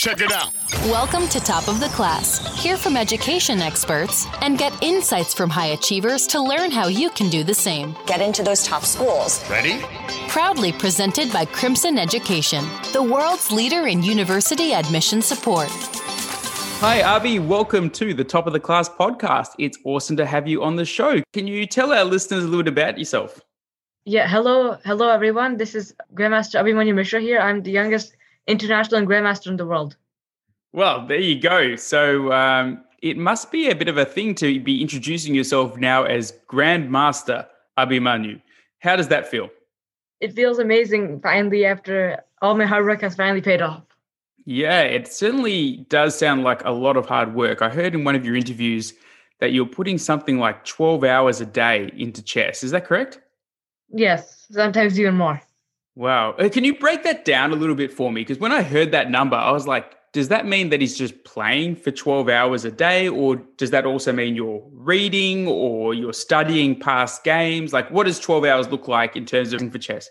Check it out. Welcome to Top of the Class. Hear from education experts and get insights from high achievers to learn how you can do the same. Get into those top schools. Ready? Proudly presented by Crimson Education, the world's leader in university admission support. Hi, Avi. Welcome to the Top of the Class podcast. It's awesome to have you on the show. Can you tell our listeners a little bit about yourself? Yeah, hello, hello everyone. This is Grandmaster Abhimanyu Mishra here. I'm the youngest international and grandmaster in the world. Well, there you go. So um, it must be a bit of a thing to be introducing yourself now as Grandmaster Abhimanyu. How does that feel? It feels amazing finally after all my hard work has finally paid off. Yeah, it certainly does sound like a lot of hard work. I heard in one of your interviews that you're putting something like 12 hours a day into chess. Is that correct? Yes, sometimes even more. Wow. Uh, Can you break that down a little bit for me? Because when I heard that number, I was like, does that mean that he's just playing for 12 hours a day? Or does that also mean you're reading or you're studying past games? Like, what does 12 hours look like in terms of for chess?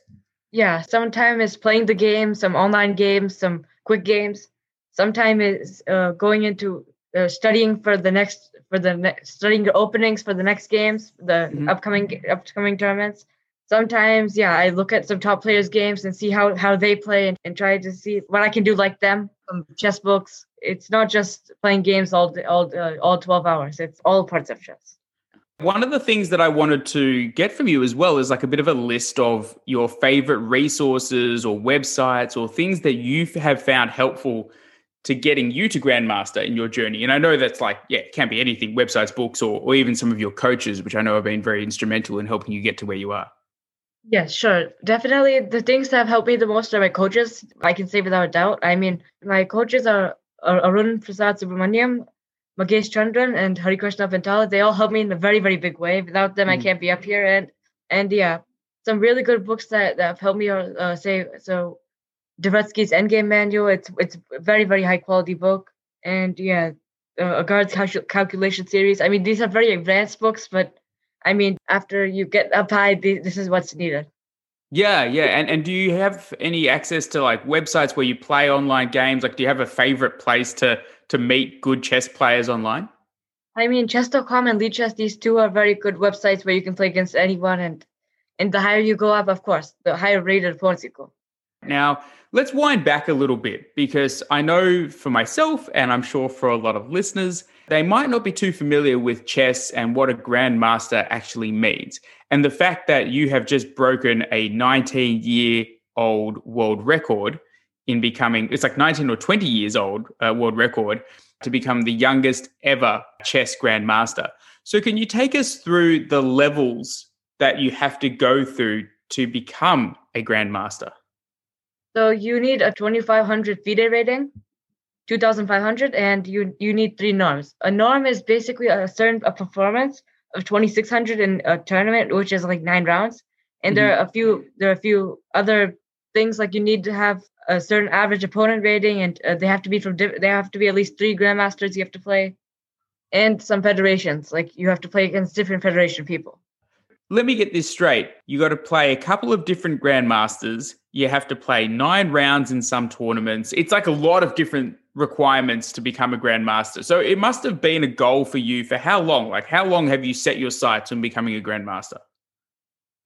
Yeah, sometimes it's playing the game, some online games, some quick games. Sometimes it's uh, going into uh, studying for the next for the next studying the openings for the next games, the Mhm. upcoming upcoming tournaments. Sometimes, yeah, I look at some top players' games and see how how they play and, and try to see what I can do like them from chess books. It's not just playing games all all uh, all twelve hours. It's all parts of chess. One of the things that I wanted to get from you as well is like a bit of a list of your favorite resources or websites or things that you have found helpful to getting you to Grandmaster in your journey. And I know that's like, yeah, it can't be anything websites, books, or, or even some of your coaches, which I know have been very instrumental in helping you get to where you are. Yes, sure. Definitely the things that have helped me the most are my coaches. I can say without a doubt. I mean, my coaches are, are Arun Prasad Subramaniam, Magesh Chandran, and Hari Krishna Pentala. They all help me in a very, very big way. Without them, I Mhm. can't be up here. And and yeah, some really good books that, that have helped me are uh, say so Dvoretsky's Endgame Manual. It's it's a very, very high quality book. And yeah, uh, Aagaard's calcul- calculation series. I mean, these are very advanced books, but I mean, after you get up high, this is what's needed. Yeah, yeah. And and do you have any access to like websites where you play online games? Like do you have a favorite place to to meet good chess players online? I mean, chess.com and lichess, these two are very good websites where you can play against anyone. And and the higher you go up, of course, the higher rated opponents you go. Now, let's wind back a little bit because I know for myself, and I'm sure for a lot of listeners, they might not be too familiar with chess and what a grandmaster actually means. And the fact that you have just broken a 19 year old world record in becoming, it's like 19 or 20 years old uh, world record to become the youngest ever chess grandmaster. So, can you take us through the levels that you have to go through to become a grandmaster? So you need a 2500 FIDE rating, 2500, and you you need three norms. A norm is basically a certain a performance of 2600 in a tournament, which is like nine rounds. And there are a few there are a few other things like you need to have a certain average opponent rating, and uh, they have to be from they have to be at least three grandmasters you have to play, and some federations like you have to play against different federation people. Let me get this straight. You got to play a couple of different grandmasters. You have to play nine rounds in some tournaments. It's like a lot of different requirements to become a grandmaster. So it must have been a goal for you for how long? Like, how long have you set your sights on becoming a grandmaster?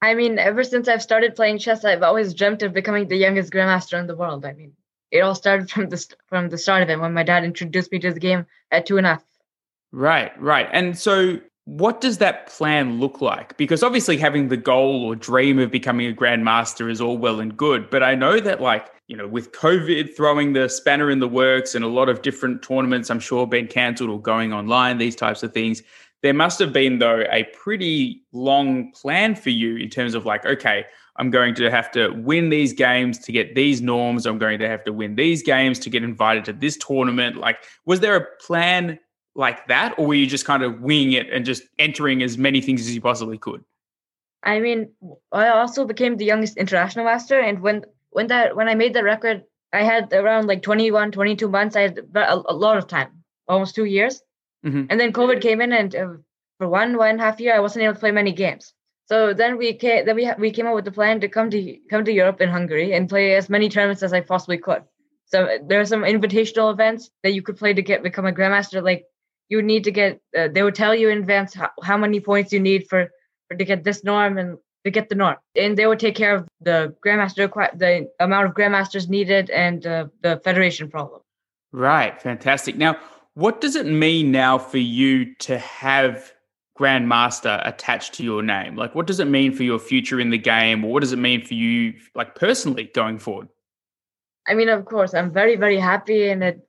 I mean, ever since I've started playing chess, I've always dreamt of becoming the youngest grandmaster in the world. I mean, it all started from the from the start of it when my dad introduced me to the game at two and a half. Right, right. And so, what does that plan look like? Because obviously, having the goal or dream of becoming a grandmaster is all well and good. But I know that, like, you know, with COVID throwing the spanner in the works and a lot of different tournaments, I'm sure, being cancelled or going online, these types of things, there must have been, though, a pretty long plan for you in terms of, like, okay, I'm going to have to win these games to get these norms. I'm going to have to win these games to get invited to this tournament. Like, was there a plan like that, or were you just kind of winging it and just entering as many things as you possibly could? I mean, I also became the youngest international master, and when when that when I made the record, I had around like 21, 22 months. I had a, a lot of time, almost two years. Mhm. And then COVID came in, and uh, for one one and a half year, I wasn't able to play many games. So then we came, then we we came up with the plan to come to come to Europe in Hungary and play as many tournaments as I possibly could. So there are some invitational events that you could play to get become a grandmaster. Like you need to get, uh, they would tell you in advance how, how many points you need for, for to get this norm and to get the norm, and they would take care of the grandmaster, the amount of grandmasters needed, and uh, the federation problem. Right, fantastic. Now, what does it mean now for you to have grandmaster attached to your name? Like, what does it mean for your future in the game, or what does it mean for you, like personally, going forward? I mean, of course, I'm very, very happy, and it's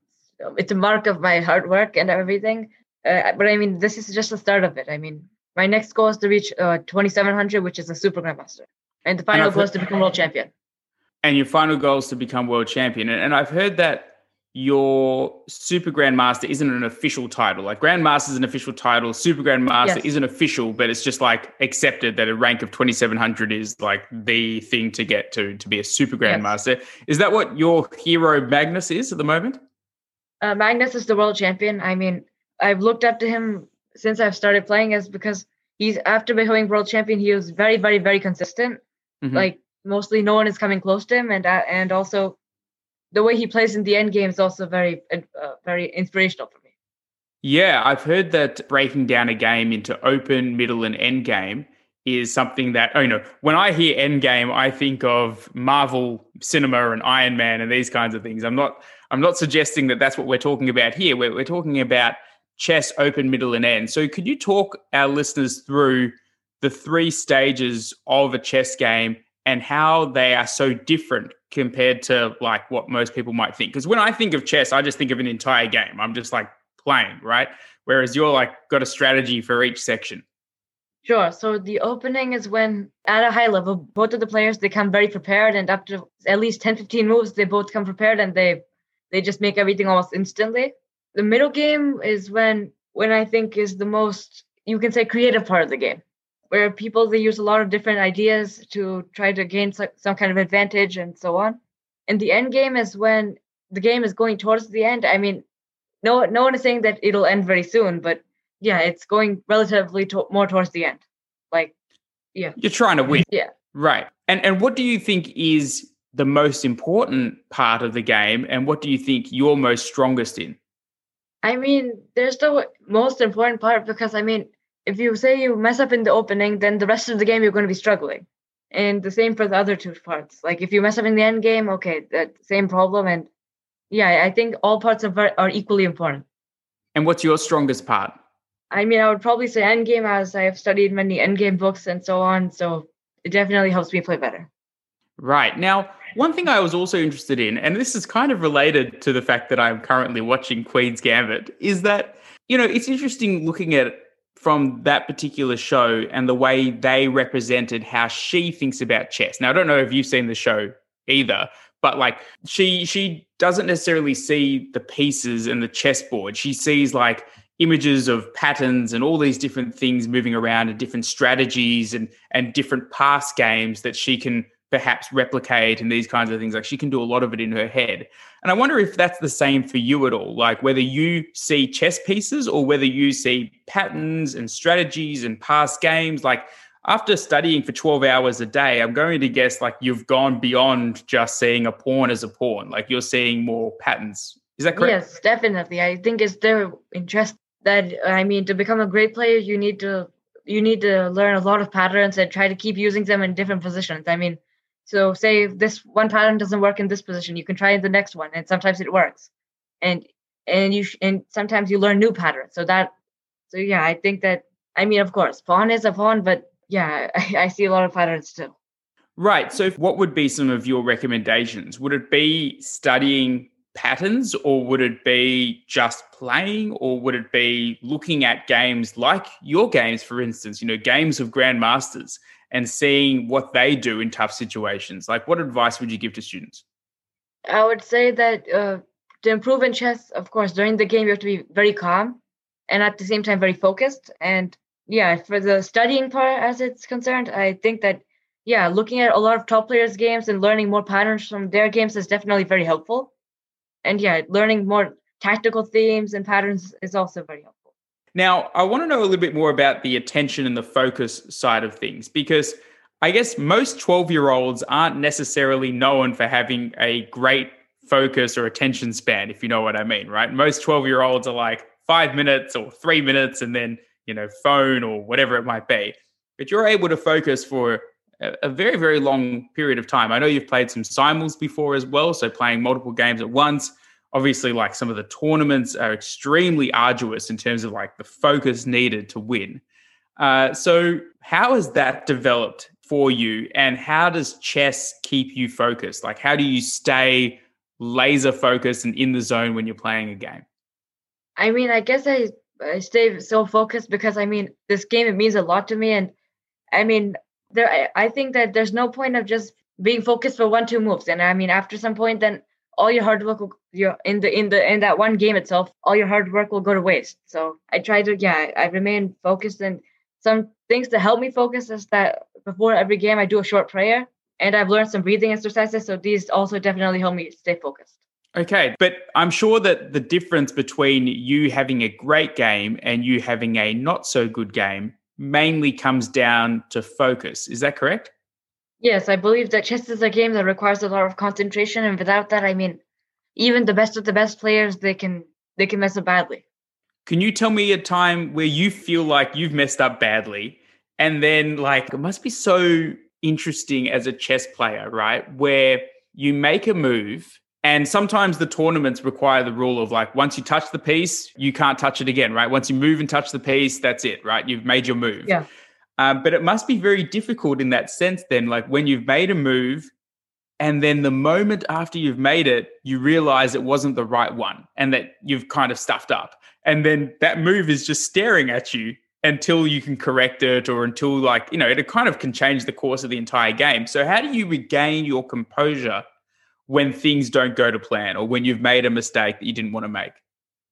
it's a mark of my hard work and everything. Uh, but I mean, this is just the start of it. I mean, my next goal is to reach uh, 2700, which is a super grandmaster, and the final and goal is to become world champion. And your final goal is to become world champion. And I've heard that your super grandmaster isn't an official title. Like grandmaster is an official title, super grandmaster yes. isn't official, but it's just like accepted that a rank of 2700 is like the thing to get to to be a super grandmaster. Yes. Is that what your hero Magnus is at the moment? Uh, Magnus is the world champion. I mean, I've looked up to him since I've started playing is because he's after becoming world champion, he was very, very, very consistent. Mm-hmm. Like mostly no one is coming close to him, and uh, and also the way he plays in the end game is also very uh, very inspirational for me. Yeah, I've heard that breaking down a game into open, middle, and end game is something that oh, you know when I hear end game, I think of Marvel cinema and Iron Man and these kinds of things. I'm not I'm not suggesting that that's what we're talking about here. We're, we're talking about chess, open, middle, and end. So could you talk our listeners through the three stages of a chess game and how they are so different compared to like what most people might think. Because when I think of chess, I just think of an entire game. I'm just like playing, right? Whereas you're like got a strategy for each section. Sure. So the opening is when at a high level, both of the players they come very prepared and up to at least 10, 15 moves, they both come prepared and they they just make everything almost instantly. The middle game is when when I think is the most you can say creative part of the game where people they use a lot of different ideas to try to gain some kind of advantage and so on. And the end game is when the game is going towards the end. I mean, no no one is saying that it'll end very soon, but yeah, it's going relatively to- more towards the end. Like, yeah, you're trying to win. Yeah, right. And and what do you think is the most important part of the game, and what do you think you're most strongest in? I mean, there's the most important part because I mean, if you say you mess up in the opening, then the rest of the game you're going to be struggling. And the same for the other two parts. Like if you mess up in the end game, okay, that same problem. And yeah, I think all parts of are equally important. And what's your strongest part? I mean, I would probably say end game as I have studied many end game books and so on. So it definitely helps me play better. Right. Now, one thing I was also interested in, and this is kind of related to the fact that I'm currently watching Queen's Gambit, is that, you know, it's interesting looking at from that particular show and the way they represented how she thinks about chess. Now, I don't know if you've seen the show either, but like she she doesn't necessarily see the pieces and the chessboard. She sees like images of patterns and all these different things moving around and different strategies and and different past games that she can perhaps replicate and these kinds of things. Like she can do a lot of it in her head. And I wonder if that's the same for you at all, like whether you see chess pieces or whether you see patterns and strategies and past games. Like after studying for 12 hours a day, I'm going to guess like you've gone beyond just seeing a pawn as a pawn, like you're seeing more patterns. Is that correct? Yes, definitely. I think it's their interest that I mean to become a great player, you need to you need to learn a lot of patterns and try to keep using them in different positions. I mean, so say this one pattern doesn't work in this position, you can try the next one, and sometimes it works, and and you sh- and sometimes you learn new patterns. So that so yeah, I think that I mean, of course, pawn is a pawn, but yeah, I, I see a lot of patterns too. Right. So, what would be some of your recommendations? Would it be studying patterns, or would it be just playing, or would it be looking at games like your games, for instance, you know, games of grandmasters and seeing what they do in tough situations? Like, what advice would you give to students? I would say that uh, to improve in chess, of course, during the game, you have to be very calm and at the same time very focused. And yeah, for the studying part as it's concerned, I think that, yeah, looking at a lot of top players' games and learning more patterns from their games is definitely very helpful. And yeah, learning more tactical themes and patterns is also very helpful. Now, I want to know a little bit more about the attention and the focus side of things because I guess most 12 year olds aren't necessarily known for having a great focus or attention span, if you know what I mean, right? Most 12 year olds are like five minutes or three minutes and then, you know, phone or whatever it might be. But you're able to focus for a, very, very long period of time. I know you've played some simuls before as well. So playing multiple games at once. Obviously, like some of the tournaments are extremely arduous in terms of like the focus needed to win. Uh, so, how has that developed for you, and how does chess keep you focused? Like, how do you stay laser focused and in the zone when you're playing a game? I mean, I guess I, I stay so focused because I mean, this game it means a lot to me, and I mean, there I, I think that there's no point of just being focused for one two moves, and I mean, after some point, then all your hard work will you in the in the in that one game itself, all your hard work will go to waste. So I try to yeah, I remain focused and some things to help me focus is that before every game I do a short prayer and I've learned some breathing exercises. So these also definitely help me stay focused. Okay, but I'm sure that the difference between you having a great game and you having a not so good game mainly comes down to focus. Is that correct? Yes, I believe that chess is a game that requires a lot of concentration, and without that, I mean, even the best of the best players they can they can mess up badly. Can you tell me a time where you feel like you've messed up badly and then like it must be so interesting as a chess player, right? Where you make a move and sometimes the tournaments require the rule of like once you touch the piece, you can't touch it again, right? Once you move and touch the piece, that's it, right? You've made your move. Yeah. Um, but it must be very difficult in that sense, then, like when you've made a move and then the moment after you've made it, you realize it wasn't the right one and that you've kind of stuffed up. And then that move is just staring at you until you can correct it or until like you know it kind of can change the course of the entire game. So how do you regain your composure when things don't go to plan or when you've made a mistake that you didn't want to make?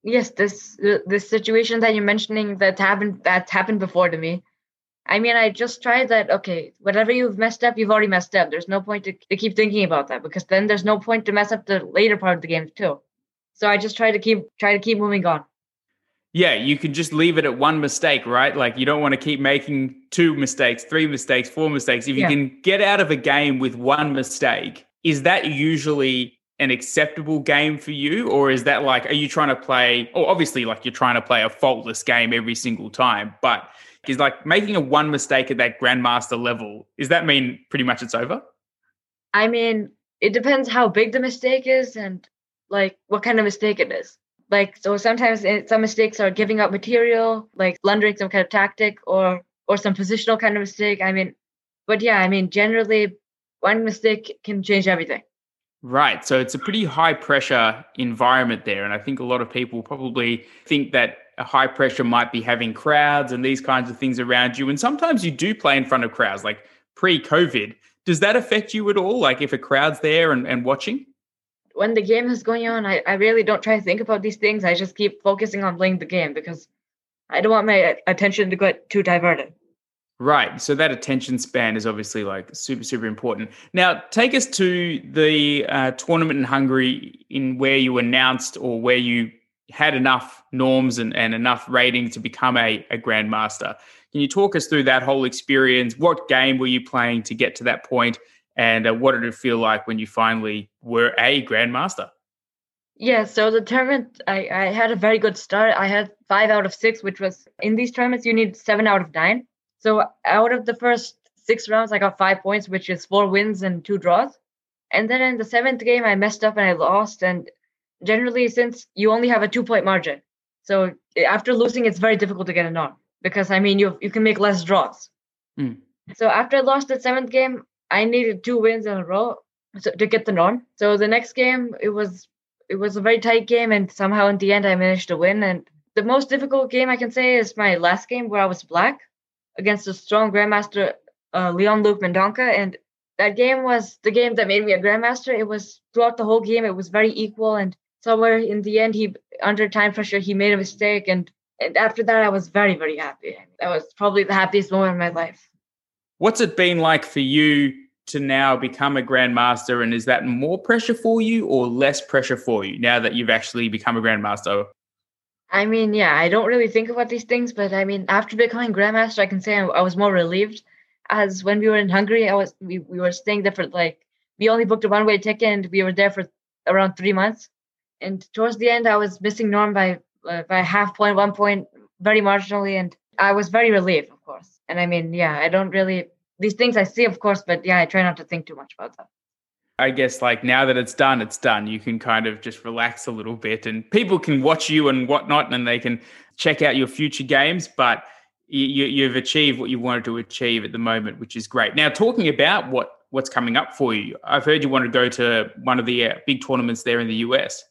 Yes this uh, this situation that you're mentioning that happened that happened before to me i mean i just tried that okay whatever you've messed up you've already messed up there's no point to, to keep thinking about that because then there's no point to mess up the later part of the game too so i just try to keep try to keep moving on yeah, you can just leave it at one mistake, right? Like you don't want to keep making two mistakes, three mistakes, four mistakes. If you yeah. can get out of a game with one mistake, is that usually an acceptable game for you? Or is that like, are you trying to play, or obviously like you're trying to play a faultless game every single time, but is like making a one mistake at that grandmaster level, does that mean pretty much it's over? I mean, it depends how big the mistake is and like what kind of mistake it is. Like so, sometimes some mistakes are giving up material, like blundering some kind of tactic, or or some positional kind of mistake. I mean, but yeah, I mean, generally, one mistake can change everything. Right. So it's a pretty high pressure environment there. And I think a lot of people probably think that high pressure might be having crowds and these kinds of things around you. And sometimes you do play in front of crowds, like pre COVID. Does that affect you at all? Like if a crowd's there and, and watching? when the game is going on, I, I really don't try to think about these things. I just keep focusing on playing the game because I don't want my attention to get too diverted. Right. So that attention span is obviously like super, super important. Now, take us to the uh, tournament in Hungary in where you announced or where you had enough norms and, and enough rating to become a, a grandmaster. Can you talk us through that whole experience? What game were you playing to get to that point? And uh, what did it feel like when you finally were a grandmaster? Yeah, so the tournament, I, I had a very good start. I had five out of six, which was in these tournaments, you need seven out of nine. So out of the first six rounds, I got five points, which is four wins and two draws. And then in the seventh game, I messed up and I lost. And generally, since you only have a two point margin, so after losing, it's very difficult to get a norm because I mean, you you can make less draws. Mm. So after I lost the seventh game, I needed two wins in a row to get the norm. So the next game, it was it was a very tight game, and somehow in the end, I managed to win. And the most difficult game I can say is my last game where I was black against a strong grandmaster, uh, Leon Luke Mendonca, and that game was the game that made me a grandmaster. It was throughout the whole game, it was very equal, and somewhere in the end, he under time pressure, he made a mistake, and and after that, I was very very happy. That was probably the happiest moment of my life. What's it been like for you to now become a grandmaster and is that more pressure for you or less pressure for you now that you've actually become a grandmaster i mean yeah i don't really think about these things but i mean after becoming grandmaster i can say i, I was more relieved as when we were in hungary i was we, we were staying there for like we only booked a one way ticket and we were there for around three months. And towards the end, I was missing norm by uh, by half point, one point, very marginally, and I was very relieved, of course. And I mean, yeah, I don't really these things I see, of course, but yeah, I try not to think too much about them. I guess like now that it's done, it's done. You can kind of just relax a little bit, and people can watch you and whatnot, and they can check out your future games. But you, you've achieved what you wanted to achieve at the moment, which is great. Now, talking about what what's coming up for you, I've heard you want to go to one of the uh, big tournaments there in the US.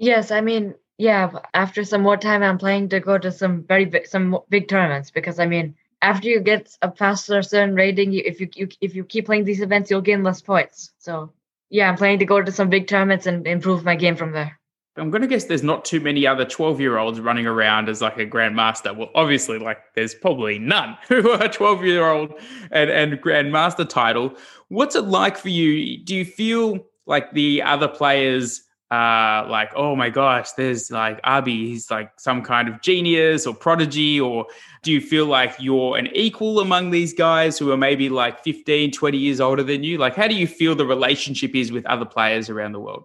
Yes, I mean, yeah. After some more time, I'm planning to go to some very big, some big tournaments because I mean, after you get a past a certain rating, you, if you, you if you keep playing these events, you'll gain less points. So yeah, I'm planning to go to some big tournaments and improve my game from there. I'm going to guess there's not too many other 12 year olds running around as like a grandmaster. Well, obviously, like there's probably none who are 12 year old and, and grandmaster title. What's it like for you? Do you feel like the other players uh, like, oh my gosh, there's like Abhi, he's like some kind of genius or prodigy? Or do you feel like you're an equal among these guys who are maybe like 15, 20 years older than you? Like, how do you feel the relationship is with other players around the world?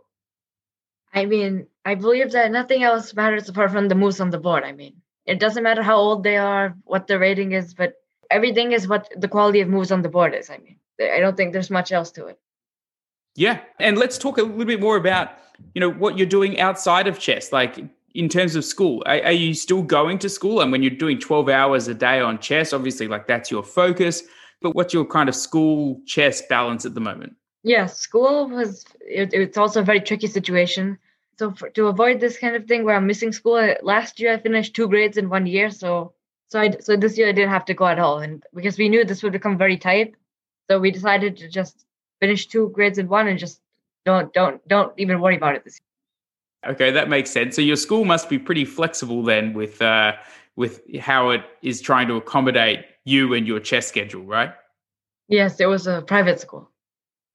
I mean, I believe that nothing else matters apart from the moves on the board. I mean, it doesn't matter how old they are, what their rating is, but everything is what the quality of moves on the board is. I mean, I don't think there's much else to it. Yeah. And let's talk a little bit more about, you know, what you're doing outside of chess. Like in terms of school, are, are, you still going to school? And when you're doing 12 hours a day on chess, obviously like that's your focus. But what's your kind of school chess balance at the moment? Yeah, school was, it, it's also a very tricky situation. So for, to avoid this kind of thing where I'm missing school, last year I finished two grades in one year. So so I, so this year I didn't have to go at all. And because we knew this would become very tight, so we decided to just finish two grades in one and just don't don't don't even worry about it this year. Okay, that makes sense. So your school must be pretty flexible then with uh, with how it is trying to accommodate you and your chess schedule, right? Yes, it was a private school.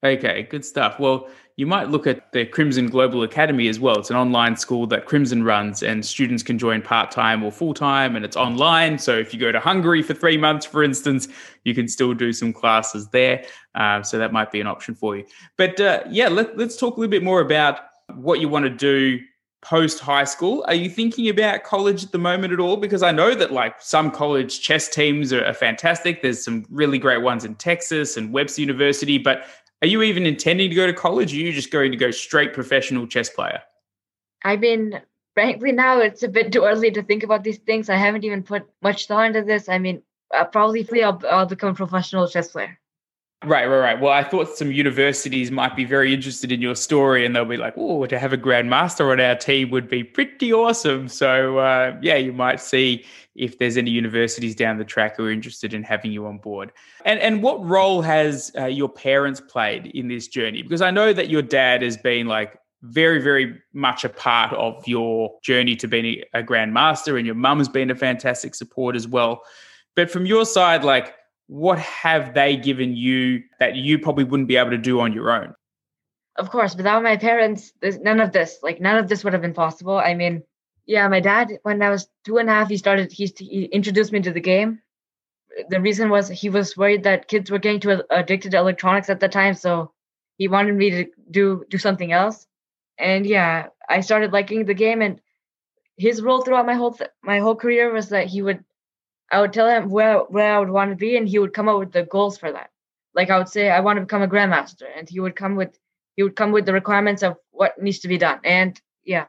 Okay, good stuff. Well, you might look at the Crimson Global Academy as well. It's an online school that Crimson runs, and students can join part time or full time, and it's online. So if you go to Hungary for three months, for instance, you can still do some classes there. Uh, so that might be an option for you. But uh, yeah, let, let's talk a little bit more about what you want to do post high school. Are you thinking about college at the moment at all? Because I know that like some college chess teams are, are fantastic. There's some really great ones in Texas and Webster University, but are you even intending to go to college? Or are you just going to go straight professional chess player? I mean, frankly, now it's a bit too early to think about these things. I haven't even put much thought into this. I mean, uh, probably I'll, I'll become a professional chess player. Right, right, right. Well, I thought some universities might be very interested in your story, and they'll be like, "Oh, to have a grandmaster on our team would be pretty awesome." So, uh, yeah, you might see if there's any universities down the track who are interested in having you on board. And and what role has uh, your parents played in this journey? Because I know that your dad has been like very, very much a part of your journey to being a grandmaster, and your mum's been a fantastic support as well. But from your side, like what have they given you that you probably wouldn't be able to do on your own? Of course, without my parents, there's none of this. Like none of this would have been possible. I mean, yeah, my dad, when I was two and a half, he started. He, he introduced me to the game. The reason was he was worried that kids were getting too addicted to electronics at the time, so he wanted me to do do something else. And yeah, I started liking the game. And his role throughout my whole th- my whole career was that he would I would tell him where where I would want to be, and he would come up with the goals for that. Like I would say, I want to become a grandmaster, and he would come with he would come with the requirements of what needs to be done. And yeah,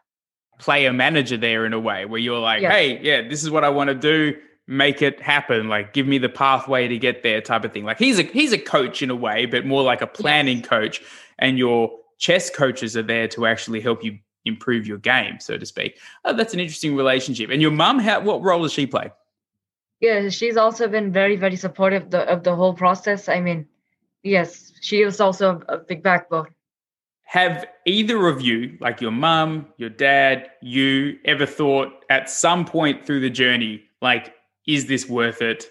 player manager there in a way where you're like, yes. hey, yeah, this is what I want to do. Make it happen. Like, give me the pathway to get there, type of thing. Like he's a he's a coach in a way, but more like a planning yes. coach. And your chess coaches are there to actually help you improve your game, so to speak. Oh, that's an interesting relationship. And your mum, how what role does she play? Yeah she's also been very very supportive the, of the whole process. I mean yes she was also a big backbone. Have either of you like your mum your dad you ever thought at some point through the journey like is this worth it?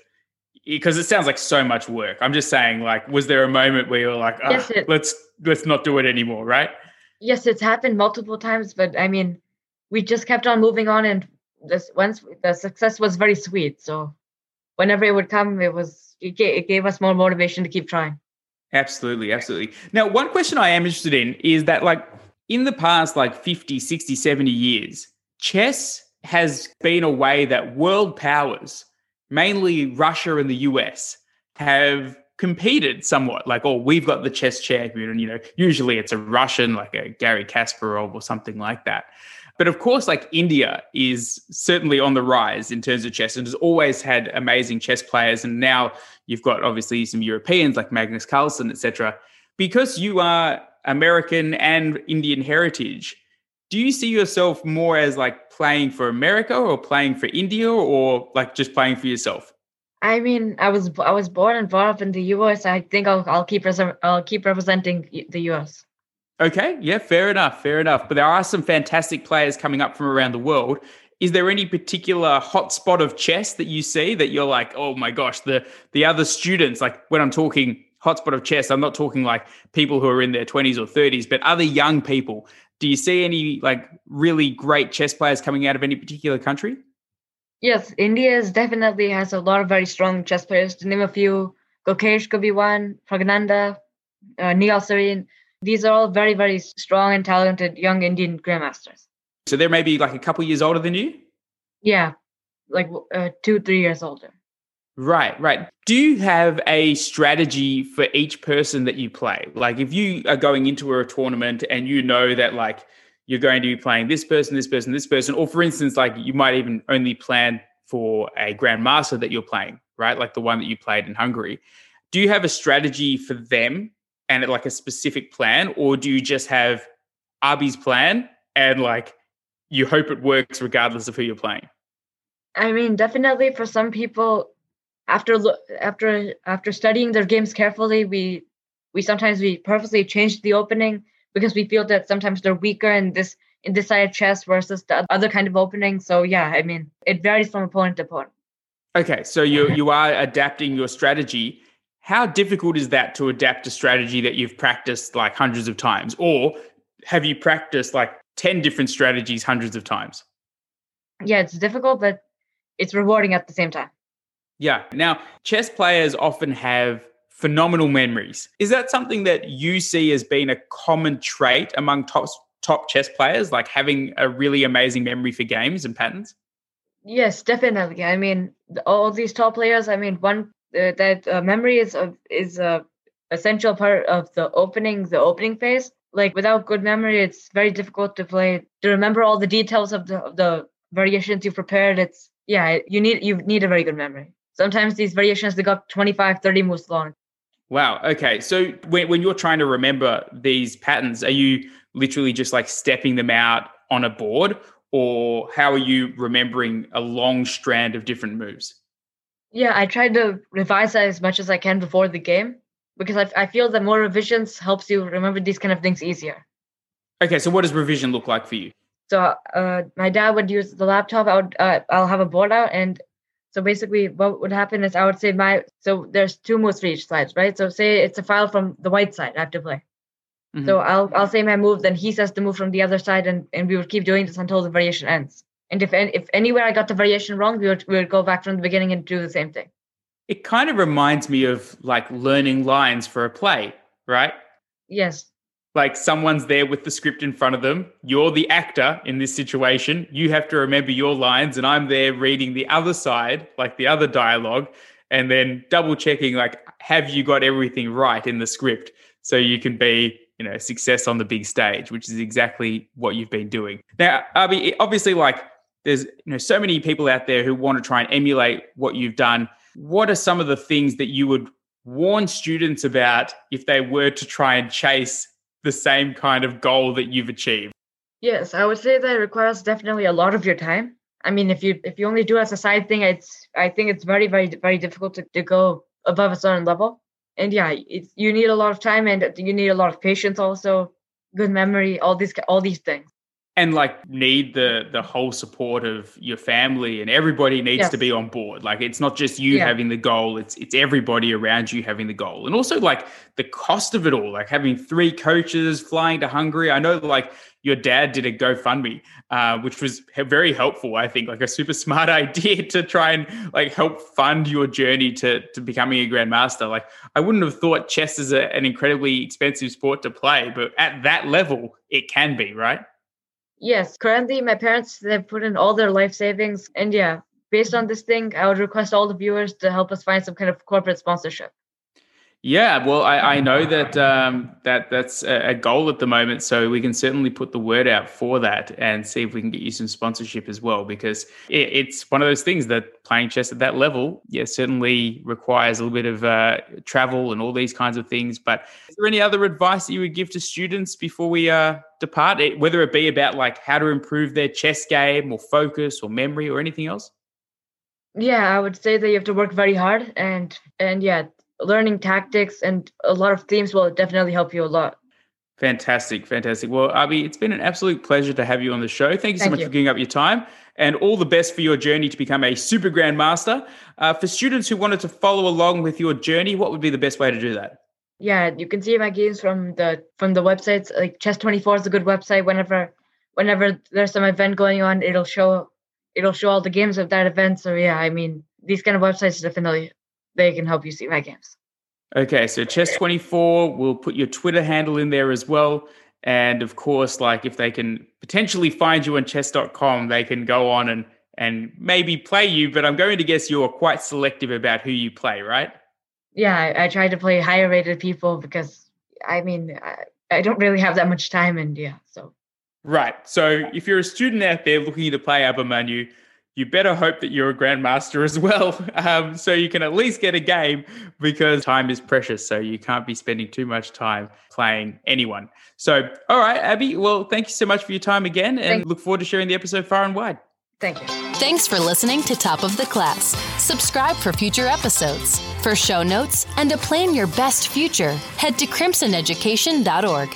Because it sounds like so much work. I'm just saying like was there a moment where you're like oh, yes, it, let's let's not do it anymore right? Yes it's happened multiple times but i mean we just kept on moving on and this once the success was very sweet so whenever it would come, it was it gave, it gave us more motivation to keep trying. Absolutely, absolutely. Now, one question I am interested in is that like in the past like 50, 60, 70 years, chess has been a way that world powers, mainly Russia and the US, have competed somewhat. Like, oh, we've got the chess champion, and you know, usually it's a Russian, like a gary Kasparov or something like that. But of course, like India is certainly on the rise in terms of chess and has always had amazing chess players. And now you've got obviously some Europeans like Magnus Carlsen, etc. Because you are American and Indian heritage, do you see yourself more as like playing for America or playing for India or like just playing for yourself? I mean, I was I was born and brought up in the U.S. I think I'll I'll keep I'll keep representing the U.S. Okay, yeah, fair enough, fair enough. But there are some fantastic players coming up from around the world. Is there any particular hotspot of chess that you see that you're like, oh my gosh, the the other students, like when I'm talking hotspot of chess, I'm not talking like people who are in their 20s or 30s, but other young people. Do you see any like really great chess players coming out of any particular country? Yes, India is definitely has a lot of very strong chess players. To name a few, Gukesh could be one, Praggnanandhaa, uh, Nihal Sarin these are all very, very strong and talented young Indian grandmasters. So they're maybe like a couple years older than you? Yeah, like uh, two, three years older. Right, right. Do you have a strategy for each person that you play? Like if you are going into a tournament and you know that like you're going to be playing this person, this person, this person, or for instance, like you might even only plan for a grandmaster that you're playing, right? Like the one that you played in Hungary. Do you have a strategy for them and like a specific plan, or do you just have Abhi's plan and like you hope it works regardless of who you're playing? I mean, definitely for some people, after after after studying their games carefully, we we sometimes we purposely change the opening because we feel that sometimes they're weaker in this in this side of chess versus the other kind of opening. So yeah, I mean, it varies from opponent to opponent. Okay, so you you are adapting your strategy how difficult is that to adapt a strategy that you've practiced like hundreds of times? Or have you practiced like 10 different strategies hundreds of times? Yeah, it's difficult, but it's rewarding at the same time. Yeah. Now, chess players often have phenomenal memories. Is that something that you see as being a common trait among top top chess players, like having a really amazing memory for games and patterns? Yes, definitely. I mean, all these top players. I mean, one uh, that uh, memory is is a essential part of the opening the opening phase. Like without good memory, it's very difficult to play to remember all the details of the of the variations you prepared. It's yeah, you need you need a very good memory. Sometimes these variations they got 25, 30 moves long. Wow. Okay. So when when you're trying to remember these patterns, are you literally just like stepping them out on a board, or how are you remembering a long strand of different moves? Yeah, I try to revise that as much as I can before the game because I, I feel that more revisions helps you remember these kind of things easier. Okay, so what does revision look like for you? So uh, my dad would use the laptop. I would uh, I'll have a board out, and so basically what would happen is I would say my so there's two moves for each side, right? So say it's a file from the white side I have to play. Mm-hmm. So I'll I'll say my move, then he says the move from the other side, and and we would keep doing this until the variation ends. And if if anywhere I got the variation wrong, we would we would go back from the beginning and do the same thing. It kind of reminds me of like learning lines for a play, right? Yes. Like someone's there with the script in front of them. You're the actor in this situation. You have to remember your lines, and I'm there reading the other side, like the other dialogue, and then double checking, like, have you got everything right in the script so you can be you know success on the big stage which is exactly what you've been doing now Abhi, obviously like there's you know so many people out there who want to try and emulate what you've done what are some of the things that you would warn students about if they were to try and chase the same kind of goal that you've achieved? Yes i would say that requires definitely a lot of your time. I mean if you if you only do it as a side thing it's i think it's very very very difficult to, to go above a certain level. And yeah it's you need a lot of time and you need a lot of patience also good memory all these all these things and like need the the whole support of your family and everybody needs yes. to be on board like it's not just you yeah. having the goal it's it's everybody around you having the goal and also like the cost of it all like having three coaches flying to hungary i know like your dad did a GoFundMe, uh, which was very helpful. I think like a super smart idea to try and like help fund your journey to to becoming a grandmaster. Like I wouldn't have thought chess is a, an incredibly expensive sport to play, but at that level, it can be, right? Yes. Currently, my parents they've put in all their life savings, and yeah, based on this thing, I would request all the viewers to help us find some kind of corporate sponsorship. Yeah, well, I, I know that um, that that's a goal at the moment, so we can certainly put the word out for that and see if we can get you some sponsorship as well. Because it, it's one of those things that playing chess at that level, yeah, certainly requires a little bit of uh, travel and all these kinds of things. But is there any other advice that you would give to students before we uh, depart? It, whether it be about like how to improve their chess game or focus or memory or anything else? Yeah, I would say that you have to work very hard and and yeah, learning tactics and a lot of themes will definitely help you a lot. Fantastic, fantastic. Well, Abhi, it's been an absolute pleasure to have you on the show. Thank you so Thank much you. for giving up your time and all the best for your journey to become a super grandmaster. Uh, for students who wanted to follow along with your journey, what would be the best way to do that? Yeah, you can see my games from the from the websites. Like Chess24 is a good website. Whenever whenever there's some event going on, it'll show it'll show all the games of that event. So yeah, I mean these kind of websites definitely they can help you see my games. Okay, so Chess24, we'll put your Twitter handle in there as well. And of course, like if they can potentially find you on chess.com, they can go on and and maybe play you, but I'm going to guess you're quite selective about who you play, right? Yeah, I, I try to play higher rated people because I mean, I, I don't really have that much time and yeah, so. Right. So if you're a student out there looking to play Abhimanyu, you better hope that you're a grandmaster as well. Um, so you can at least get a game because time is precious. So you can't be spending too much time playing anyone. So, all right, Abhi, well, thank you so much for your time again and Thanks. look forward to sharing the episode far and wide. Thank you. Thanks for listening to Top of the Class. Subscribe for future episodes. For show notes and to plan your best future, head to crimsoneducation.org.